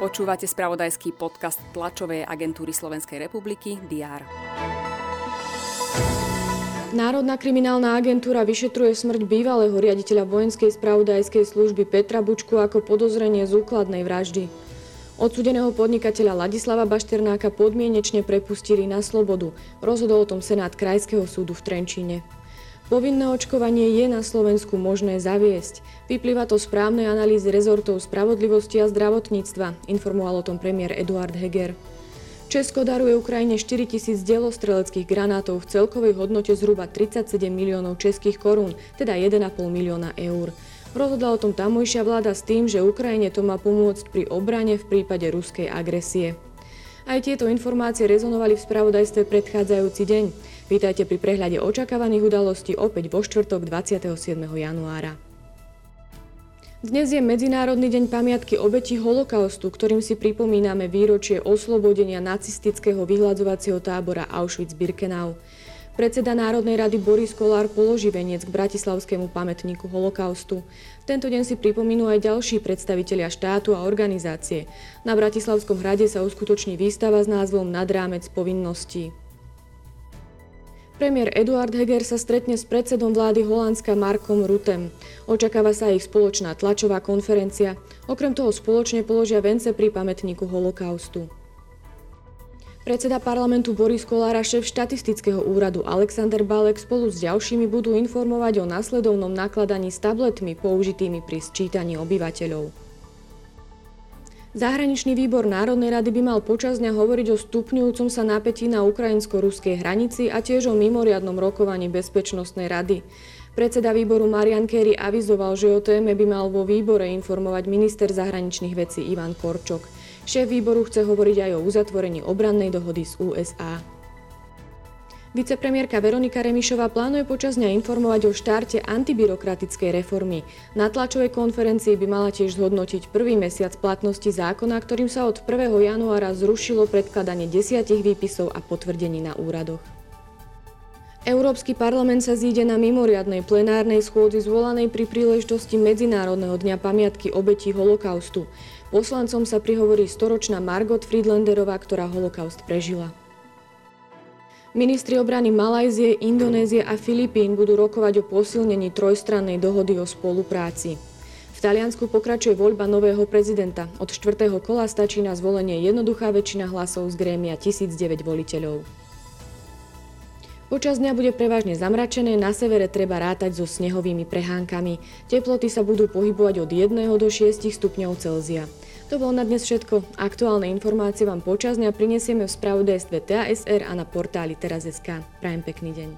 Počúvate spravodajský podcast tlačovej agentúry Slovenskej republiky DR. Národná kriminálna agentúra vyšetruje smrť bývalého riaditeľa vojenskej spravodajskej služby Petra Bučku ako podozrenie z úkladnej vraždy. Odsudeného podnikateľa Ladislava Bašternáka podmienečne prepustili na slobodu. Rozhodol o tom Senát Krajského súdu v Trenčíne. Povinné očkovanie je na Slovensku možné zaviesť. Vyplýva to z právnej analýzy rezortov spravodlivosti a zdravotníctva, informoval o tom premiér Eduard Heger. Česko daruje Ukrajine 4 tisíc granátov v celkovej hodnote zhruba 37 miliónov českých korún, teda 1,5 milióna eur. Rozhodla o tom tamojšia vláda s tým, že Ukrajine to má pomôcť pri obrane v prípade ruskej agresie. Aj tieto informácie rezonovali v spravodajstve predchádzajúci deň. Vítajte pri prehľade očakávaných udalostí opäť vo štvrtok 27. januára. Dnes je Medzinárodný deň pamiatky obetí holokaustu, ktorým si pripomíname výročie oslobodenia nacistického vyhľadzovacieho tábora Auschwitz-Birkenau. Predseda Národnej rady Boris Kolár položí veniec k Bratislavskému pamätníku holokaustu. Tento deň si pripomínú aj ďalší predstavitelia štátu a organizácie. Na Bratislavskom hrade sa uskutoční výstava s názvom Nad rámec povinností. Premiér Eduard Heger sa stretne s predsedom vlády Holandska Markom Rutem. Očakáva sa ich spoločná tlačová konferencia. Okrem toho spoločne položia vence pri pamätníku holokaustu. Predseda parlamentu Boris Kolár a šéf štatistického úradu Alexander Balek spolu s ďalšími budú informovať o následovnom nakladaní s tabletmi použitými pri sčítaní obyvateľov. Zahraničný výbor Národnej rady by mal počas dňa hovoriť o stupňujúcom sa napätí na ukrajinsko-ruskej hranici a tiež o mimoriadnom rokovaní Bezpečnostnej rady. Predseda výboru Marian Kerry avizoval, že o téme by mal vo výbore informovať minister zahraničných vecí Ivan Korčok. Šéf výboru chce hovoriť aj o uzatvorení obrannej dohody z USA. Vicepremiérka Veronika Remišová plánuje počas dňa informovať o štarte antibyrokratickej reformy. Na tlačovej konferencii by mala tiež zhodnotiť prvý mesiac platnosti zákona, ktorým sa od 1. januára zrušilo predkladanie desiatich výpisov a potvrdení na úradoch. Európsky parlament sa zíde na mimoriadnej plenárnej schôdzi zvolanej pri príležitosti Medzinárodného dňa pamiatky obetí holokaustu. Poslancom sa prihovorí storočná Margot Friedlanderová, ktorá holokaust prežila. Ministri obrany Malajzie, Indonézie a Filipín budú rokovať o posilnení trojstrannej dohody o spolupráci. V Taliansku pokračuje voľba nového prezidenta. Od štvrtého kola stačí na zvolenie jednoduchá väčšina hlasov z grémia 1009 voliteľov. Počas dňa bude prevažne zamračené, na severe treba rátať so snehovými prehánkami. Teploty sa budú pohybovať od 1 do 6 stupňov Celzia. To bolo na dnes všetko. Aktuálne informácie vám počas dňa prinesieme v spravodajstve TASR a na portáli teraz.sk. Prajem pekný deň.